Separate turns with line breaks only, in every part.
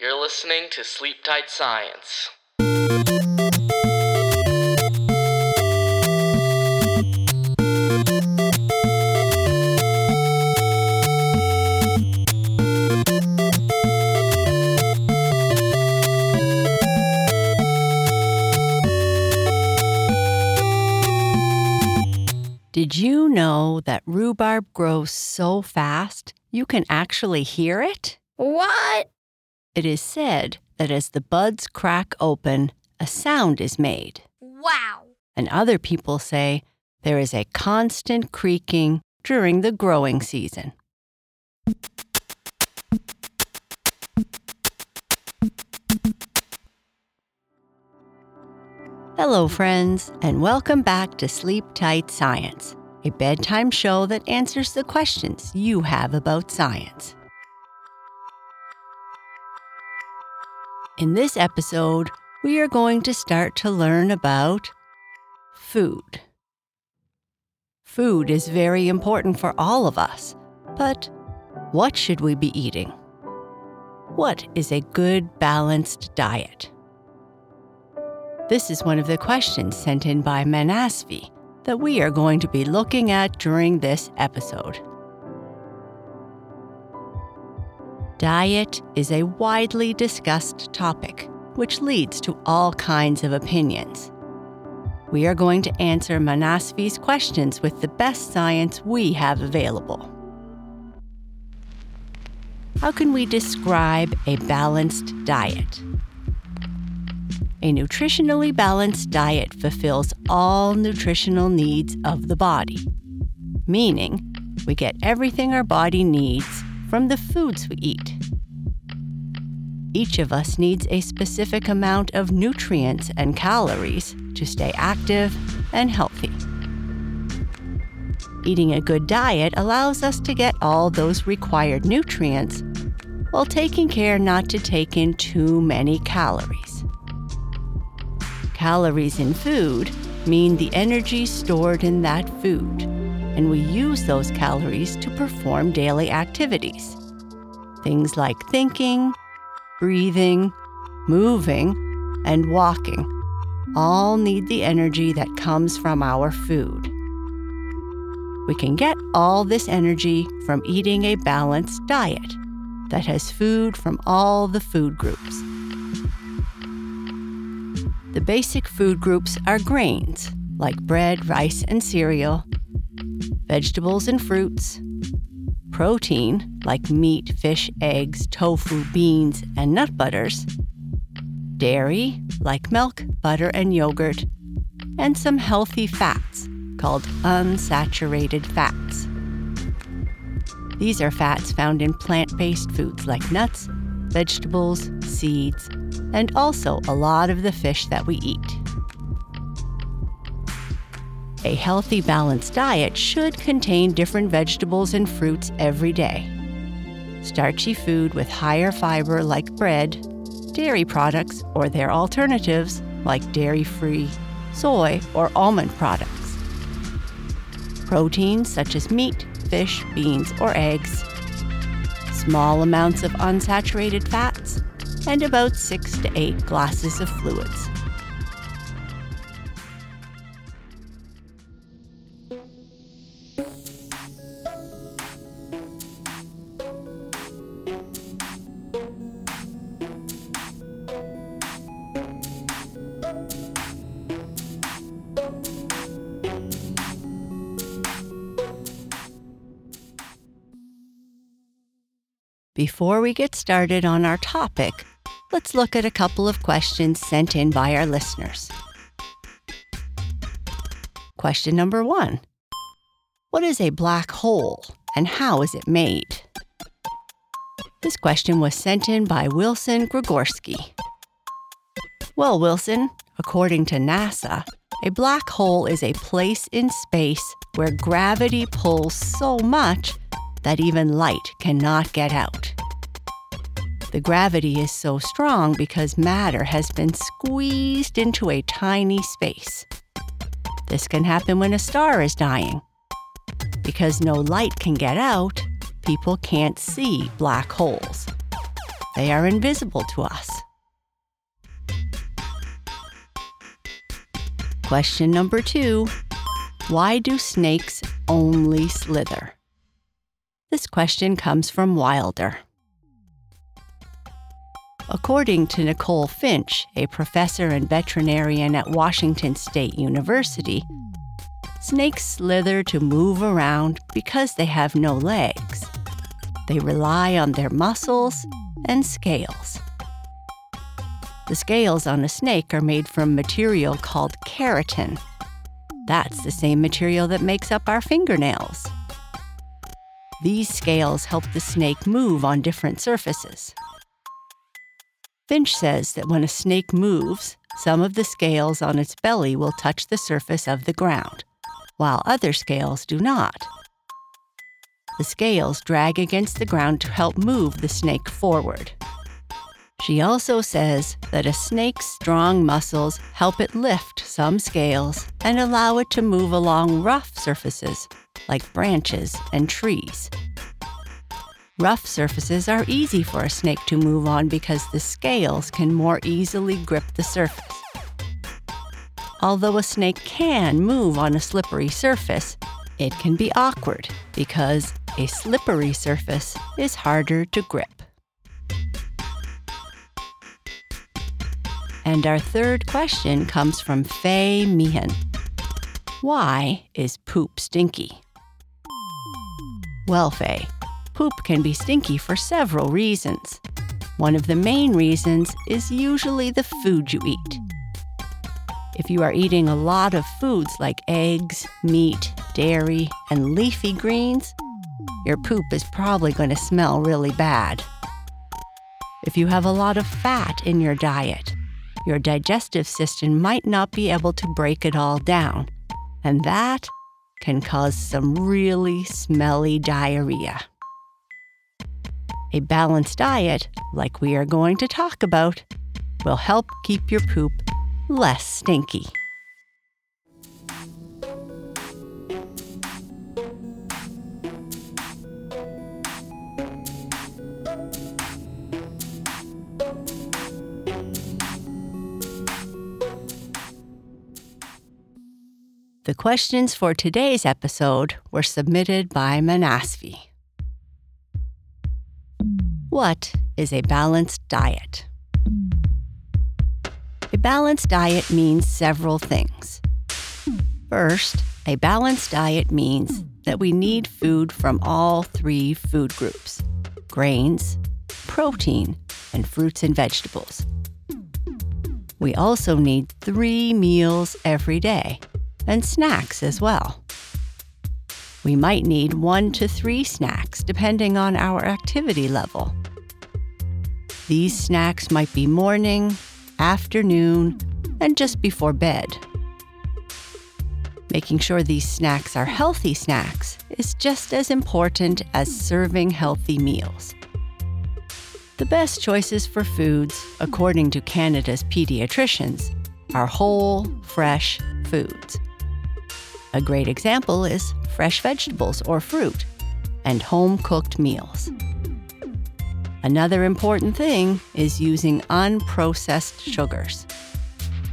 You're listening to Sleep Tight Science.
Did you know that rhubarb grows so fast you can actually hear it?
What?
It is said that as the buds crack open, a sound is made.
Wow.
And other people say there is a constant creaking during the growing season. Hello, friends, and welcome back to Sleep Tight Science, a bedtime show that answers the questions you have about science. In this episode, we are going to start to learn about food. Food is very important for all of us, but what should we be eating? What is a good, balanced diet? This is one of the questions sent in by Manasvi that we are going to be looking at during this episode. Diet is a widely discussed topic, which leads to all kinds of opinions. We are going to answer Manasvi's questions with the best science we have available. How can we describe a balanced diet? A nutritionally balanced diet fulfills all nutritional needs of the body, meaning we get everything our body needs from the foods we eat. Each of us needs a specific amount of nutrients and calories to stay active and healthy. Eating a good diet allows us to get all those required nutrients while taking care not to take in too many calories. Calories in food mean the energy stored in that food, and we use those calories to perform daily activities. Things like thinking, breathing, moving, and walking all need the energy that comes from our food. We can get all this energy from eating a balanced diet that has food from all the food groups. The basic food groups are grains, like bread, rice, and cereal, vegetables and fruits, protein, like meat, fish, eggs, tofu, beans, and nut butters, dairy, like milk, butter, and yogurt, and some healthy fats, called unsaturated fats. These are fats found in plant based foods like nuts, vegetables, seeds, and also a lot of the fish that we eat. A healthy, balanced diet should contain different vegetables and fruits every day. Starchy food with higher fiber, like bread, dairy products, or their alternatives, like dairy free, soy, or almond products. Proteins such as meat, fish, beans, or eggs. Small amounts of unsaturated fats, and about six to eight glasses of fluids. Before we get started on our topic, let's look at a couple of questions sent in by our listeners. Question number one What is a black hole and how is it made? This question was sent in by Wilson Grigorski. Well, Wilson, according to NASA, a black hole is a place in space where gravity pulls so much that even light cannot get out. The gravity is so strong because matter has been squeezed into a tiny space. This can happen when a star is dying. Because no light can get out, people can't see black holes. they are invisible to us. Question number two Why do snakes only slither? This question comes from Wilder. According to Nicole Finch, a professor and veterinarian at Washington State University, snakes slither to move around because they have no legs. They rely on their muscles and scales. The scales on a snake are made from material called keratin. That's the same material that makes up our fingernails. These scales help the snake move on different surfaces. Finch says that when a snake moves, some of the scales on its belly will touch the surface of the ground, while other scales do not. The scales drag against the ground to help move the snake forward. She also says that a snake's strong muscles help it lift some scales and allow it to move along rough surfaces like branches and trees. Rough surfaces are easy for a snake to move on because the scales can more easily grip the surface. Although a snake can move on a slippery surface, it can be awkward because a slippery surface is harder to grip. And our third question comes from Faye Meehan. Why is poop stinky? Well, Faye, poop can be stinky for several reasons. One of the main reasons is usually the food you eat. If you are eating a lot of foods like eggs, meat, dairy, and leafy greens, your poop is probably going to smell really bad. If you have a lot of fat in your diet, your digestive system might not be able to break it all down, and that can cause some really smelly diarrhea. A balanced diet, like we are going to talk about, will help keep your poop less stinky. The questions for today's episode were submitted by Manasvi. What is a balanced diet? A balanced diet means several things. First, a balanced diet means that we need food from all three food groups grains, protein, and fruits and vegetables. We also need three meals every day and snacks as well. We might need one to three snacks depending on our activity level. These snacks might be morning, afternoon, and just before bed. Making sure these snacks are healthy snacks is just as important as serving healthy meals. The best choices for foods, according to Canada's pediatricians, are whole, fresh foods. A great example is fresh vegetables or fruit and home cooked meals. Another important thing is using unprocessed sugars,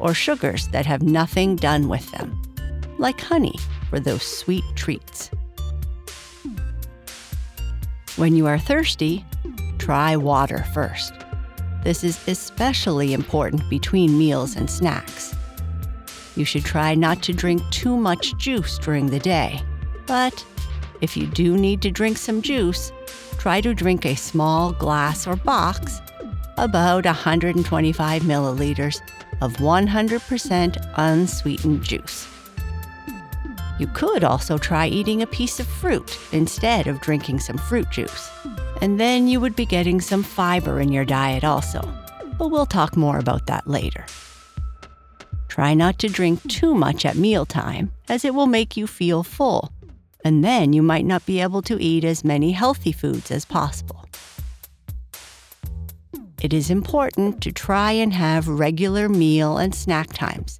or sugars that have nothing done with them, like honey for those sweet treats. When you are thirsty, try water first. This is especially important between meals and snacks. You should try not to drink too much juice during the day, but if you do need to drink some juice, try to drink a small glass or box, about 125 milliliters of 100% unsweetened juice. You could also try eating a piece of fruit instead of drinking some fruit juice. And then you would be getting some fiber in your diet also. But we'll talk more about that later. Try not to drink too much at mealtime, as it will make you feel full and then you might not be able to eat as many healthy foods as possible. It is important to try and have regular meal and snack times,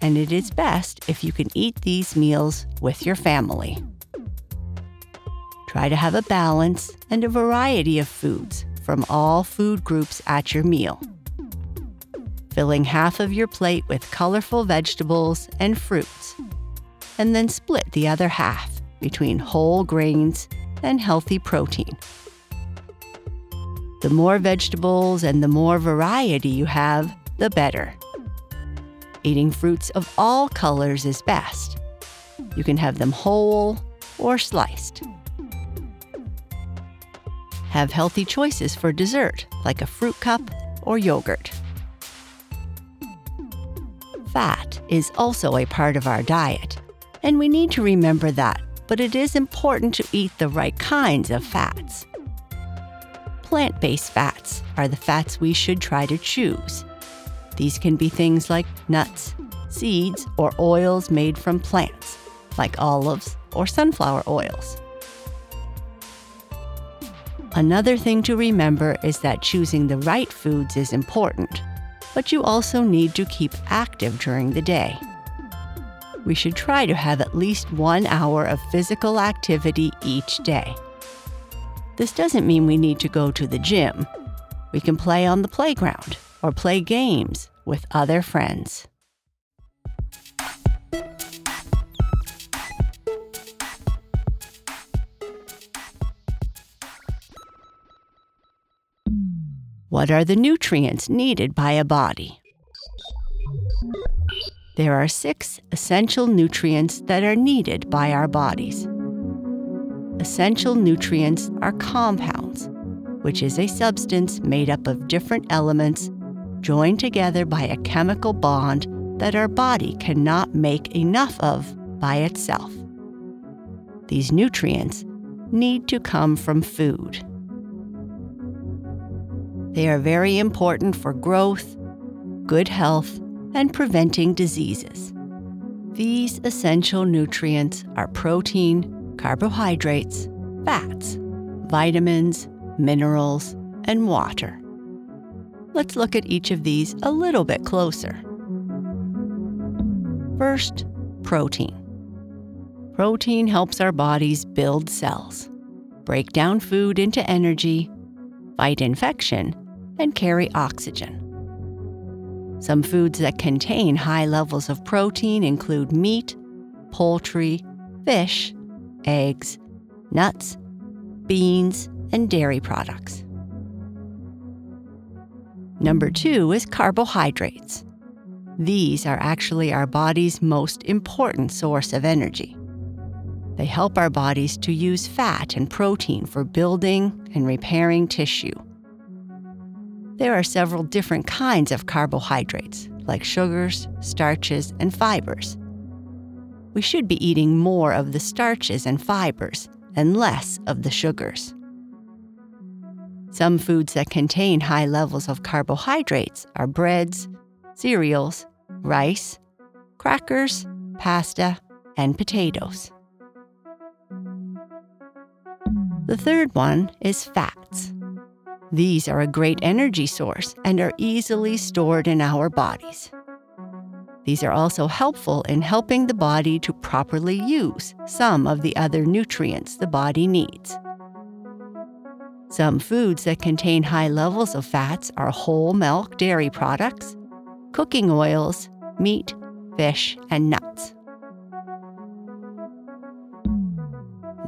and it is best if you can eat these meals with your family. Try to have a balance and a variety of foods from all food groups at your meal. Filling half of your plate with colorful vegetables and fruits, and then split the other half between whole grains and healthy protein. The more vegetables and the more variety you have, the better. Eating fruits of all colors is best. You can have them whole or sliced. Have healthy choices for dessert, like a fruit cup or yogurt. Fat is also a part of our diet, and we need to remember that, but it is important to eat the right kinds of fats. Plant based fats are the fats we should try to choose. These can be things like nuts, seeds, or oils made from plants, like olives or sunflower oils. Another thing to remember is that choosing the right foods is important, but you also need to keep active during the day. We should try to have at least one hour of physical activity each day. This doesn't mean we need to go to the gym. We can play on the playground or play games with other friends. What are the nutrients needed by a body? There are six essential nutrients that are needed by our bodies. Essential nutrients are compounds, which is a substance made up of different elements joined together by a chemical bond that our body cannot make enough of by itself. These nutrients need to come from food. They are very important for growth, good health, and preventing diseases. These essential nutrients are protein, carbohydrates, fats, vitamins, minerals, and water. Let's look at each of these a little bit closer. First, protein. Protein helps our bodies build cells, break down food into energy, fight infection, and carry oxygen. Some foods that contain high levels of protein include meat, poultry, fish, eggs, nuts, beans, and dairy products. Number two is carbohydrates. These are actually our body's most important source of energy. They help our bodies to use fat and protein for building and repairing tissue. There are several different kinds of carbohydrates, like sugars, starches, and fibers. We should be eating more of the starches and fibers and less of the sugars. Some foods that contain high levels of carbohydrates are breads, cereals, rice, crackers, pasta, and potatoes. The third one is fats. These are a great energy source and are easily stored in our bodies. These are also helpful in helping the body to properly use some of the other nutrients the body needs. Some foods that contain high levels of fats are whole milk dairy products, cooking oils, meat, fish, and nuts.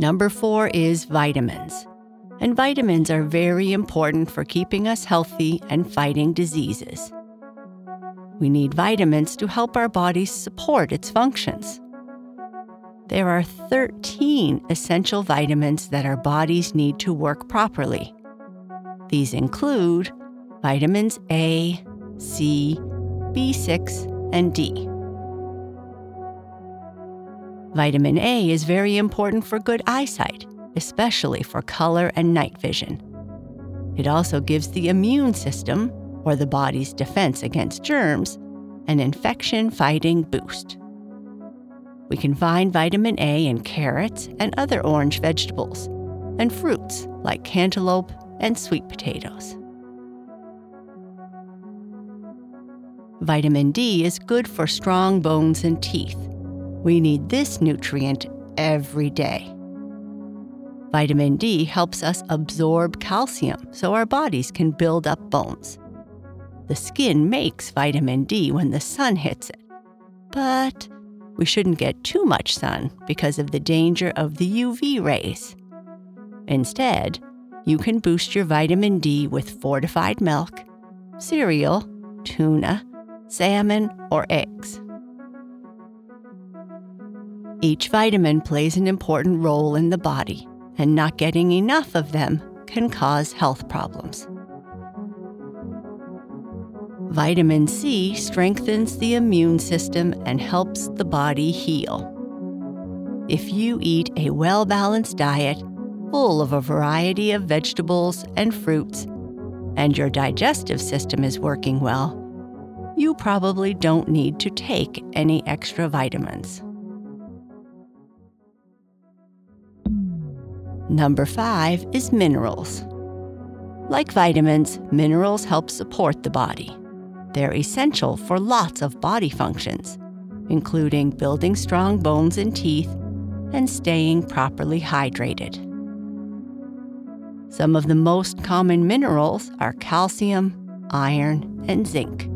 Number four is vitamins and vitamins are very important for keeping us healthy and fighting diseases. We need vitamins to help our bodies support its functions. There are 13 essential vitamins that our bodies need to work properly. These include vitamins A, C, B6, and D. Vitamin A is very important for good eyesight especially for color and night vision. It also gives the immune system, or the body's defense against germs, an infection fighting boost. We can find vitamin A in carrots and other orange vegetables, and fruits like cantaloupe and sweet potatoes. Vitamin D is good for strong bones and teeth. We need this nutrient every day. Vitamin D helps us absorb calcium so our bodies can build up bones. The skin makes vitamin D when the sun hits it. But we shouldn't get too much sun because of the danger of the UV rays. Instead, you can boost your vitamin D with fortified milk, cereal, tuna, salmon, or eggs. Each vitamin plays an important role in the body, and not getting enough of them can cause health problems. Vitamin C strengthens the immune system and helps the body heal. If you eat a well balanced diet full of a variety of vegetables and fruits, and your digestive system is working well, you probably don't need to take any extra vitamins. Number five is minerals. Like vitamins, minerals help support the body. They're essential for lots of body functions, including building strong bones and teeth and staying properly hydrated. Some of the most common minerals are calcium, iron, and zinc.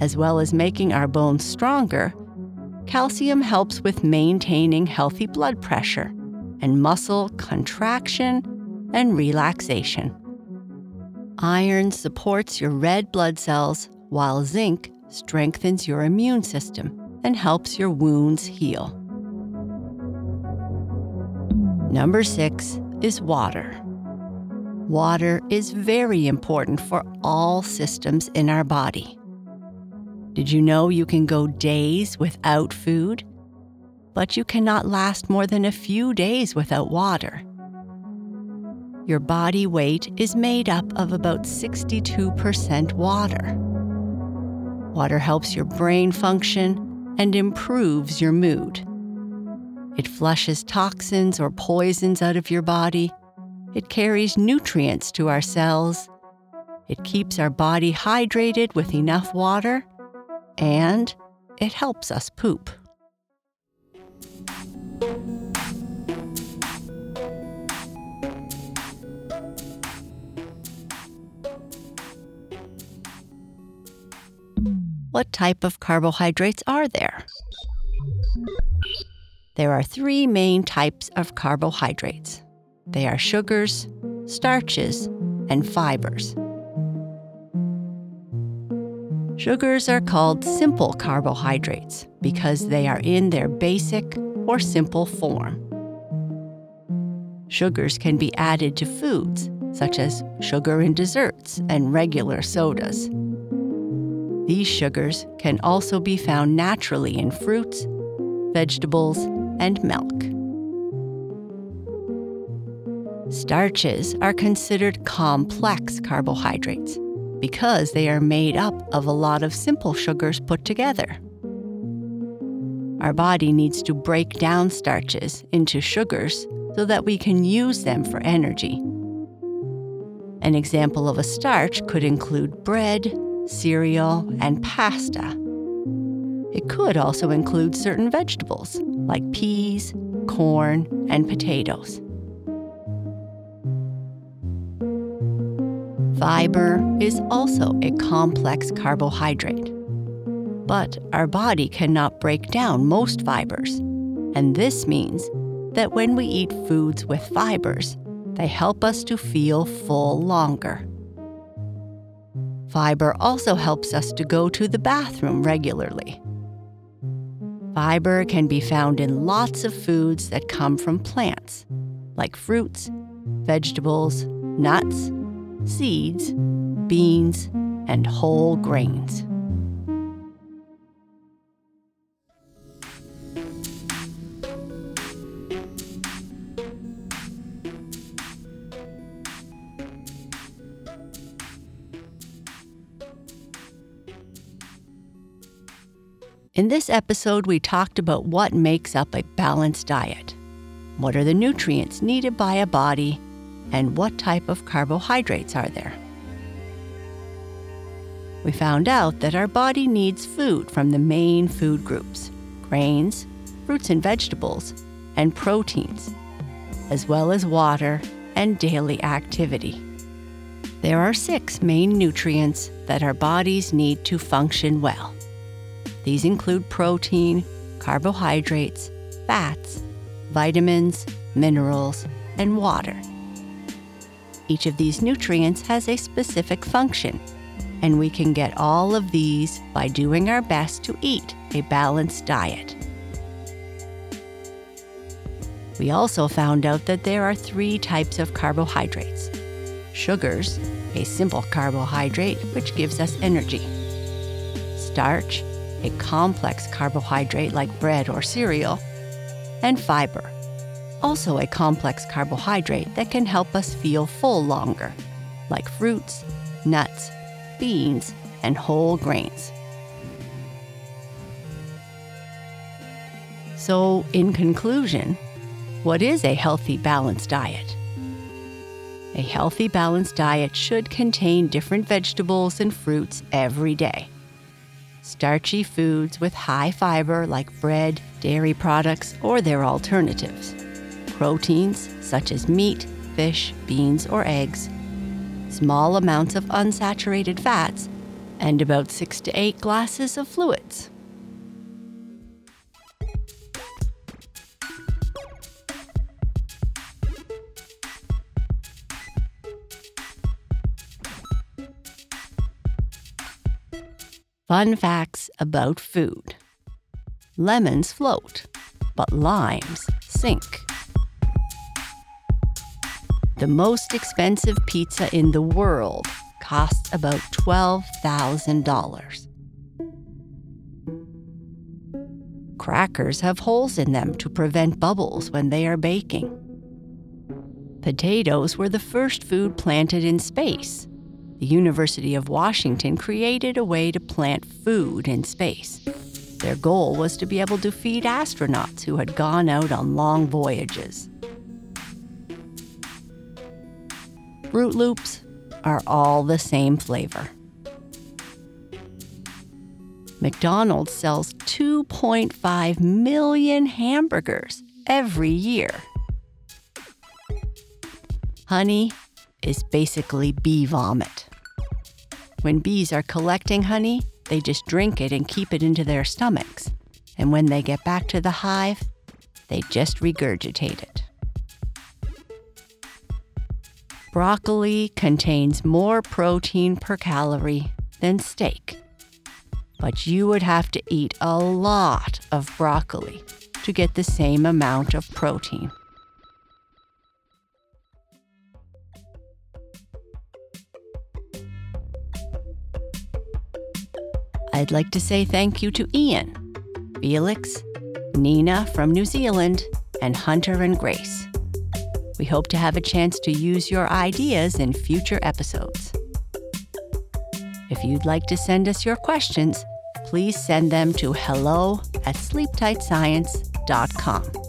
As well as making our bones stronger, calcium helps with maintaining healthy blood pressure and muscle contraction and relaxation. Iron supports your red blood cells, while zinc strengthens your immune system and helps your wounds heal. Number six is water. Water is very important for all systems in our body. Did you know you can go days without food? But you cannot last more than a few days without water. Your body weight is made up of about 62% water. Water helps your brain function and improves your mood. It flushes toxins or poisons out of your body. It carries nutrients to our cells. It keeps our body hydrated with enough water. And it helps us poop. What type of carbohydrates are there? There are three main types of carbohydrates they are sugars, starches, and fibers. Sugars are called simple carbohydrates because they are in their basic or simple form. Sugars can be added to foods, such as sugar in desserts and regular sodas. These sugars can also be found naturally in fruits, vegetables, and milk. Starches are considered complex carbohydrates because they are made up of a lot of simple sugars put together. Our body needs to break down starches into sugars so that we can use them for energy. An example of a starch could include bread, cereal, and pasta. It could also include certain vegetables like peas, corn, and potatoes. Fiber is also a complex carbohydrate. But our body cannot break down most fibers, and this means that when we eat foods with fibers, they help us to feel full longer. Fiber also helps us to go to the bathroom regularly. Fiber can be found in lots of foods that come from plants, like fruits, vegetables, nuts, seeds, beans, and whole grains. In this episode, we talked about what makes up a balanced diet. What are the nutrients needed by a body, and what type of carbohydrates are there? We found out that our body needs food from the main food groups grains, fruits and vegetables, and proteins. as well as water and daily activity. There are six main nutrients that our bodies need to function well. These include protein, carbohydrates, fats, vitamins, minerals, and water. Each of these nutrients has a specific function, and we can get all of these by doing our best to eat a balanced diet. We also found out that there are three types of carbohydrates sugars, a simple carbohydrate which gives us energy, starch, a complex carbohydrate like bread or cereal, and fiber, also a complex carbohydrate that can help us feel full longer, like fruits, nuts, beans, and whole grains. So, in conclusion, what is a healthy, balanced diet? A healthy, balanced diet should contain different vegetables and fruits every day. Starchy foods with high fiber like bread, dairy products, or their alternatives. Proteins such as meat, fish, beans, or eggs. Small amounts of unsaturated fats, and about six to eight glasses of fluids. Fun facts about food lemons float, but limes sink. The most expensive pizza in the world costs about $12,000. Crackers have holes in them to prevent bubbles when they are baking. Potatoes were the first food planted in space the University of Washington created a way to plant food in space. Their goal was to be able to feed astronauts who had gone out on long voyages. Froot Loops are all the same flavor. McDonald's sells 2.5 million hamburgers every year. Honey is basically bee vomit. When bees are collecting honey, they just drink it and keep it into their stomachs. And when they get back to the hive, they just regurgitate it. Broccoli contains more protein per calorie than steak. But you would have to eat a lot of broccoli to get the same amount of protein. I'd like to say thank you to Ian, Felix, Nina from New Zealand, and Hunter and Grace. We hope to have a chance to use your ideas in future episodes. If you'd like to send us your questions, please send them to hello at sleeptightscience.com.